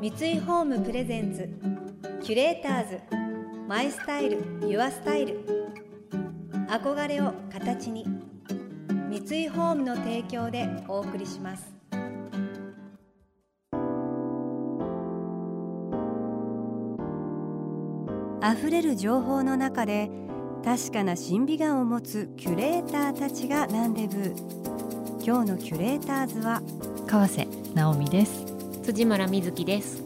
三井ホームプレゼンツキュレーターズマイスタイルユアスタイル。憧れを形に三井ホームの提供でお送りします。溢れる情報の中で確かな審美眼を持つキュレーターたちがランデブー今日のキュレーターズは川瀬直美です。辻村瑞希です。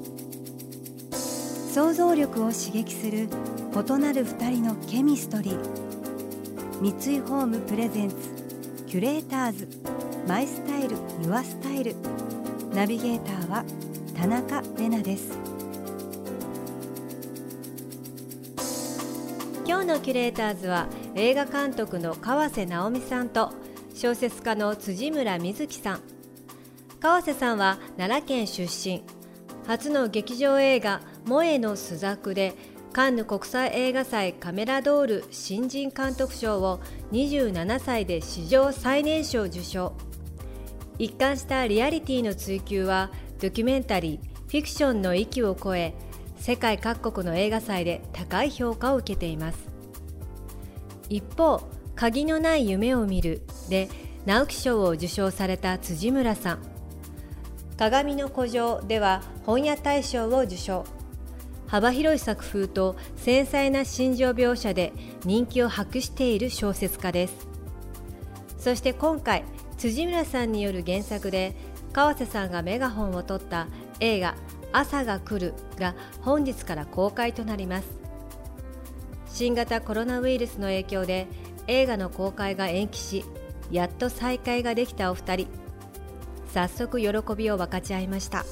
想像力を刺激する異なる二人のケミストリー。三井ホームプレゼンツキュレーターズ。マイスタイルユアスタイル。ナビゲーターは田中れなです。今日のキュレーターズは映画監督の川瀬直美さんと小説家の辻村瑞希さん。川瀬さんは奈良県出身。初の劇場映画「萌えの朱雀」でカンヌ国際映画祭カメラドール新人監督賞を27歳で史上最年少受賞。一貫したリアリティの追求はドキュメンタリーフィクションの域を超え世界各国の映画祭で高い評価を受けています。一方「鍵のない夢を見る」で直木賞を受賞された辻村さん。鏡の古城では本屋大賞を受賞。幅広い作風と繊細な心情描写で人気を博している小説家です。そして今回辻村さんによる原作で川瀬さんがメガホンを取った映画「朝が来る」が本日から公開となります。新型コロナウイルスの影響で映画の公開が延期しやっと再会ができたお二人。早速喜びを分かち合いました。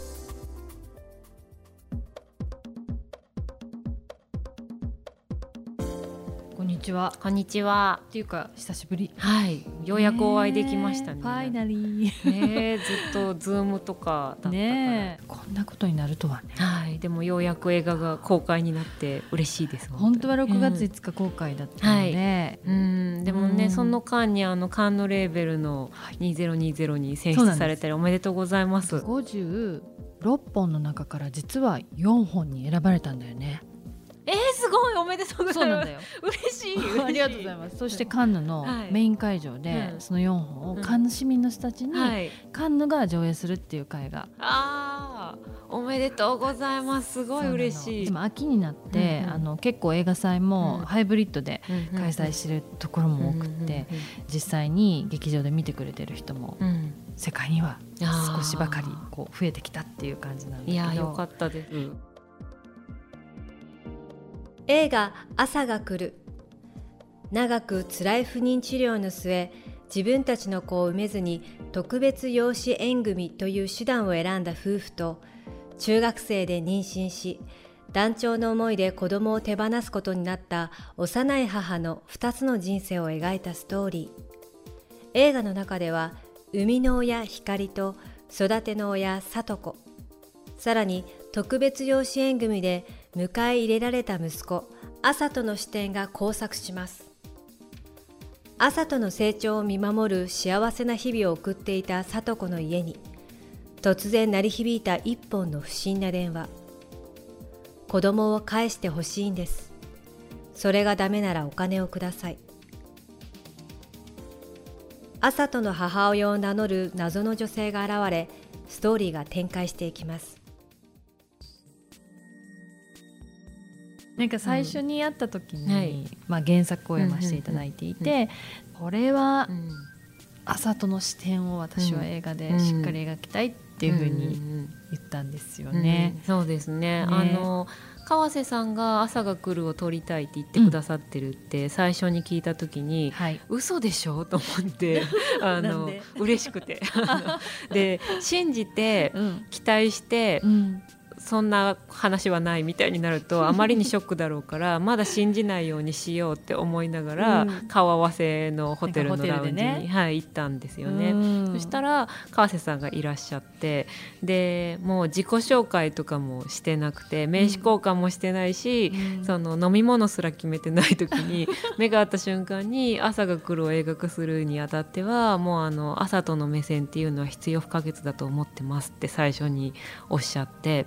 こんにちは。こんにちは。っていうか久しぶり。はい。ようやくお会いできましたね。 Finally ねずっとズームとかだったから。ねこんなことになるとはね。はいでもようやく映画が公開になって嬉しいです本当は6月5日公開だったので、うん。はい。うん。でもね、うん、その間にあのカンヌレーベルの2020に選出されたりおめでとうございます。56本の中から実は4本に選ばれたんだよね。えー、すごい。おめでとうございます。嬉しい。ありがとうございます。そしてカンヌのメイン会場で、その4本をカンヌ市民の人たちに、カンヌが上映するっていう会が、おめでとうございます。すごい嬉しい。でも秋になって、あの結構映画祭もハイブリッドで開催してるところも多くて、実際に劇場で見てくれてる人も、世界には少しばかりこう増えてきたっていう感じなんだけど。いやよかったです、映画「朝が来る」長く辛い不妊治療の末自分たちの子を産めずに特別養子縁組という手段を選んだ夫婦と中学生で妊娠し断腸の思いで子供を手放すことになった幼い母の2つの人生を描いたストーリー。映画の中では生みの親光と育ての親里子。さらに特別養子縁組で迎え入れられた息子朝との視点が交錯します。朝との成長を見守る幸せな日々を送っていた里子の家に突然鳴り響いた一本の不審な電話。子供を返してほしいんです。それがダメならお金をください。朝との母親を名乗る謎の女性が現れストーリーが展開していきます。なんか最初に会った時に、うんはい、まあ、原作を読ませていただいていて、これは朝との視点を私は映画でしっかり描きたいっていうふうに言ったんですよね。そうですね、ね、あの川瀬さんが「朝が来る」を撮りたいって言ってくださってるって最初に聞いた時に、はい、嘘でしょ？と思って あの嬉しくて。で 信じて、期待して、うんそんな話はないみたいになるとあまりにショックだろうから まだ信じないようにしようって思いながら、うん、顔合わせのホテルのラウンジに、ね、はい、行ったんですよね。そしたら川瀬さんがいらっしゃってでもう自己紹介とかもしてなくて名刺交換もしてないし、うん、その飲み物すら決めてない時に 目が合った瞬間に朝が来るを映画化するにあたってはもうあの朝との目線っていうのは必要不可欠だと思ってますって最初におっしゃって。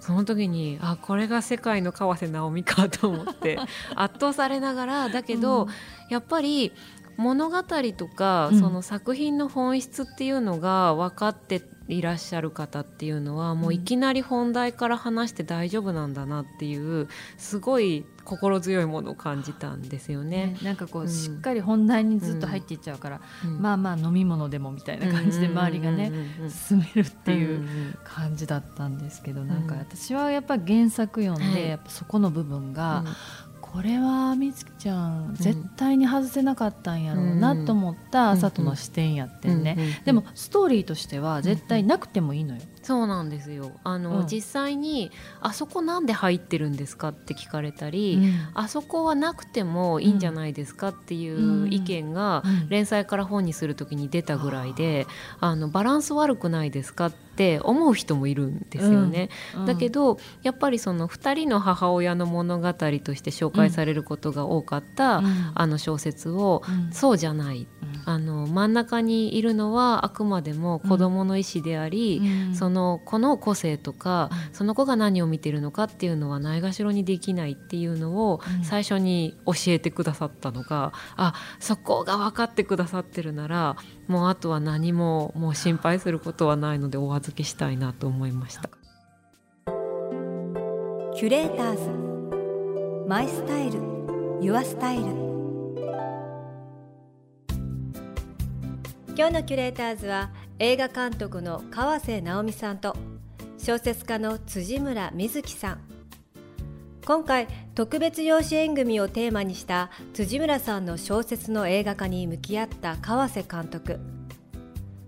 その時にあこれが世界の川瀬直美かと思って 圧倒されながらだけど、うん、やっぱり物語とか、うん、その作品の本質っていうのが分かっていらっしゃる方っていうのはもういきなり本題から話して大丈夫なんだなっていうすごい心強いものを感じたんですよね。ねなんかこう、うん、しっかり本題にずっと入っていっちゃうから、うん、まあまあ飲み物でもみたいな感じで周りがね進めるっていう感じだったんですけど、なんか私はやっぱ原作読んで、やっぱそこの部分が、これはみつきちゃん絶対に外せなかったんやろうなと思った朝との視点やってんね、でもストーリーとしては絶対なくてもいいのよ、そうなんですよ。あの、うん、実際にあそこなんで入ってるんですかって聞かれたり、うん、あそこはなくてもいいんじゃないですかっていう意見が連載から本にする時に出たぐらいで、あ。のバランス悪くないですかって思う人もいるんですよね。だけどやっぱりその2人の母親の物語として紹介されることが多かった、あの小説を、そうじゃない。あの真ん中にいるのはあくまでも子どもの意思であり、うん、その子の個性とか、うん、その子が何を見てるのかっていうのはないがしろにできないっていうのを最初に教えてくださったのが、うん、あそこが分かってくださってるならもうあとは何ももう心配することはないのでお預けしたいなと思いました。キュレーターズ。マイスタイル。ユアスタイル。今日のキュレーターズは映画監督の川瀬直美さんと小説家の辻村瑞希さん。今回特別養子縁組をテーマにした辻村さんの小説の映画化に向き合った川瀬監督。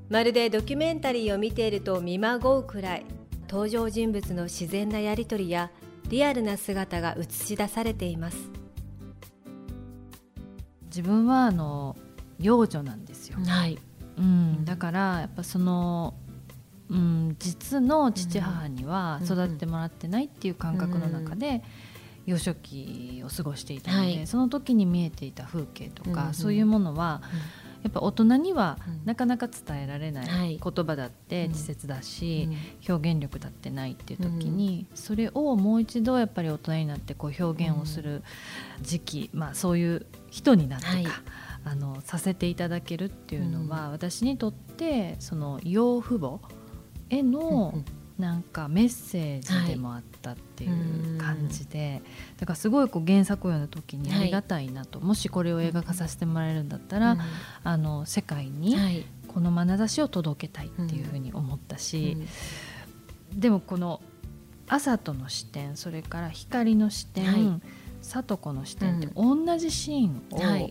まるでドキュメンタリーを見ていると見まごうくらい登場人物の自然なやり取りやリアルな姿が映し出されています。自分はあの幼女なんですよ、はい、うん、だからやっぱその、うん、実の父母には育ってもらってないっていう感覚の中で、幼少期を過ごしていたので、はい、その時に見えていた風景とか、そういうものは、やっぱ大人にはなかなか伝えられない言葉だって稚拙だし、表現力だってないっていう時に、それをもう一度やっぱり大人になってこう表現をする時期、まあ、そういう人になってか、はいあのさせていただけるっていうのは、うん、私にとってその養父母へのなんかメッセージでもあったっていう感じで、はい、だからすごいこう原作を読んだ時にありがたいなと、はい、もしこれを映画化させてもらえるんだったら、うん、あの世界にこの眼差しを届けたいっていうふうに思ったし、うん、でもこの朝との視点それから光の視点、はい、里子の視点って同じシーンを、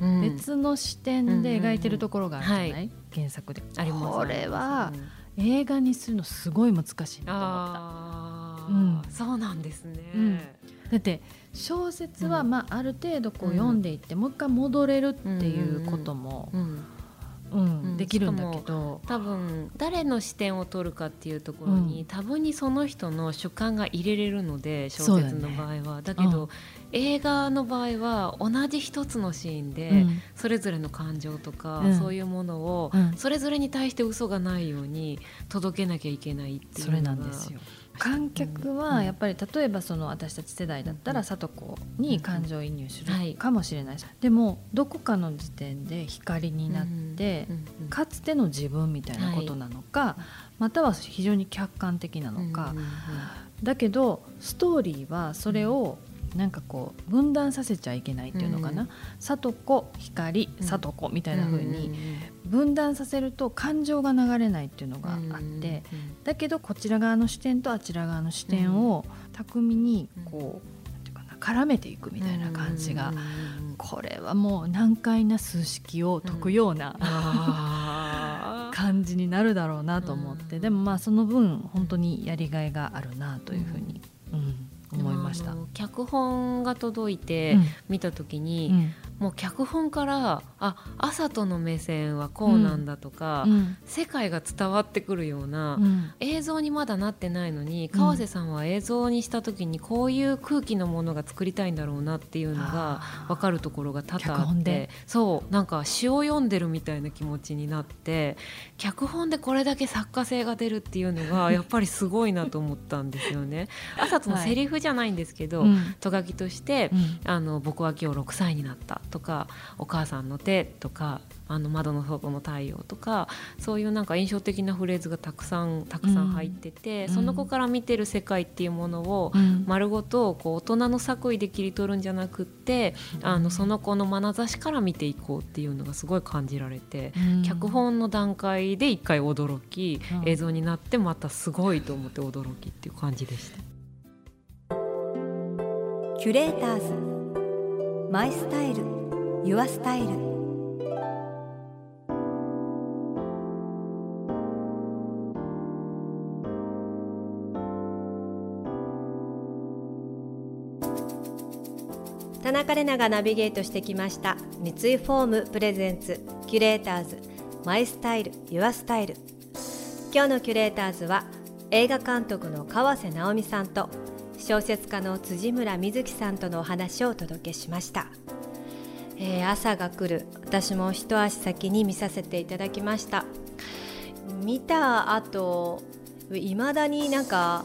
別の視点で描いてるところがあるじゃない、うんうんはい、原作で。あります。これは映画にするのすごい難しいなと思った、うん、そうなんですね、うん、だって小説はまあある程度こう読んでいって、もう一回戻れるっていうことも、うん、できるんだけど。多分誰の視点を取るかっていうところに、うん、多分にその人の主観が入れれるので小説の場合は。だ、ね,、けど、うん、映画の場合は同じ一つのシーンで、それぞれの感情とか、そういうものを、それぞれに対して嘘がないように届けなきゃいけないっていうのが。それなんですよ。観客はやっぱり例えばその私たち世代だったら聡子に感情移入するかもしれないし、でもどこかの時点で光になってかつての自分みたいなことなのか、または非常に客観的なのか、だけどストーリーはそれをなんかこう分断させちゃいけないっていうのかな「聡子光聡子」みたいな風に分断させると感情が流れないっていうのがあってだけどこちら側の視点とあちら側の視点を巧みにこう絡めていくみたいな感じがこれはもう難解な数式を解くような 感じになるだろうなと思って。でもまあその分本当にやりがいがあるなというふうに、うん、思いました。脚本が届いて見た時に、もう脚本からあ朝との目線はこうなんだとか、うん、世界が伝わってくるような、うん、映像にまだなってないのに川瀬さんは映像にした時にこういう空気のものが作りたいんだろうなっていうのが分かるところが多々あってそうなんか詩を読んでるみたいな気持ちになって脚本でこれだけ作家性が出るっていうのがやっぱりすごいなと思ったんですよね。朝とのセリフじゃないんですけど、はい、とがきとして、あの僕は今日6歳になったとかお母さんの手とかあの窓の外の太陽とかそういうなんか印象的なフレーズがたくさんたくさん入ってて、うん、その子から見てる世界っていうものを丸ごとこう大人の作為で切り取るんじゃなくって、うん、あのその子の眼差しから見ていこうっていうのがすごい感じられて、うん、脚本の段階で一回驚き、映像になってまたすごいと思って驚きっていう感じでした。キュレーターズ。マイスタイル。ユアスタイル。田中麗奈がナビゲートしてきました。三井ホーム presents。キュレーターズ。 My style。Your style。今日のキュレーターズは映画監督の河瀬直美さんと小説家の辻村深月さんとのお話をお届けしました。えー、朝が来る。私も一足先に見させていただきました。見た後いまだになんか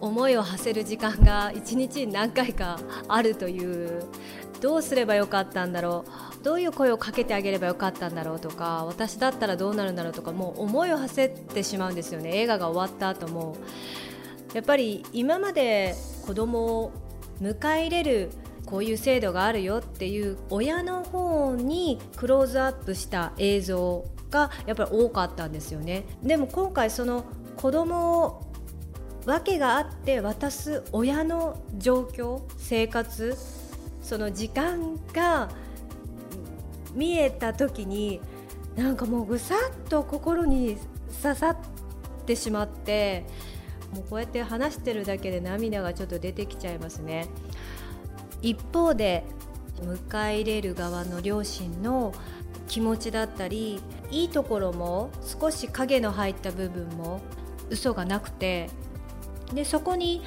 思いを馳せる時間が一日に何回かあるというどうすればよかったんだろう。どういう声をかけてあげればよかったんだろうとか私だったらどうなるんだろうとかもう思いを馳せてしまうんですよね。映画が終わった後も。やっぱり今まで子供を迎え入れるこういう制度があるよっていう親の方にクローズアップした映像がやっぱり多かったんですよね。でも今回その子供を訳があって渡す親の状況生活その時間が見えた時になんかもうぐさっと心に刺さってしまってもうこうやって話してるだけで涙がちょっと出てきちゃいますね。一方で迎え入れる側の両親の気持ちだったりいいところも少し影の入った部分も嘘がなくてでそこに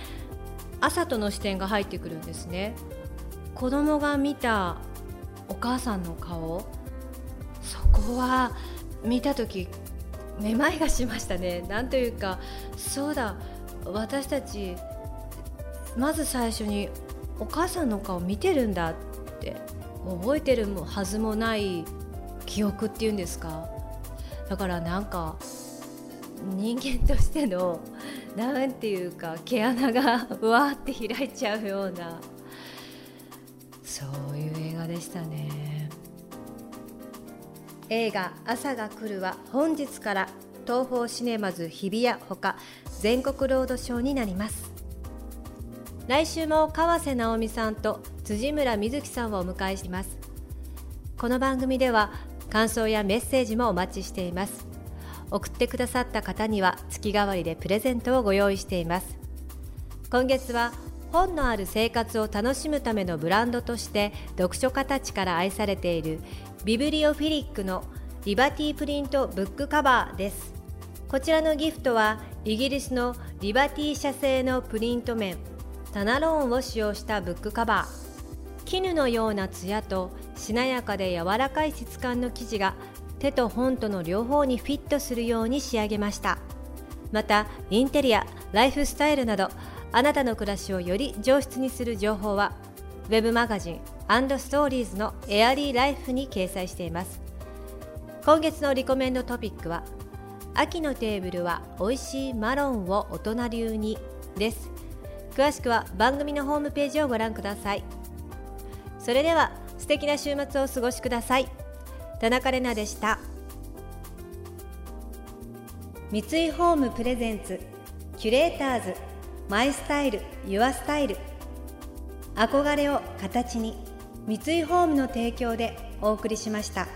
朝との視点が入ってくるんですね子供が見たお母さんの顔そこは見た時めまいがしましたねなんというかそうだ私たちまず最初にお母さんの顔見てるんだって覚えてるはずもない記憶っていうんですか？だからなんか人間としてのなんていうか毛穴がうわーって開いちゃうようなそういう映画でしたね。映画「朝が来る」は本日から東宝シネマズ日比谷ほか全国ロードショーになります。来週も川瀬直美さんと辻村瑞希さんをお迎えします。この番組では感想やメッセージもお待ちしています。送ってくださった方には月替わりでプレゼントをご用意しています。今月は本のある生活を楽しむためのブランドとして読書家たちから愛されているビブリオフィリックのリバティプリントブックカバーです。こちらのギフトはイギリスのリバティ社製のプリント面タナローンを使用したブックカバー。絹のようなツヤとしなやかで柔らかい質感の生地が手と本との両方にフィットするように仕上げました。またインテリアライフスタイルなどあなたの暮らしをより上質にする情報は Web マガジンストーリーズのエアリーライフに掲載しています。今月のリコメンドトピックは秋のテーブルは美味しいマロンを大人流にです。詳しくは番組のホームページをご覧ください。それでは素敵な週末をお過ごしください。田中れなでした。三井ホームプレゼンツキュレーターズマイスタイルユアスタイル。憧れを形に三井ホームの提供でお送りしました。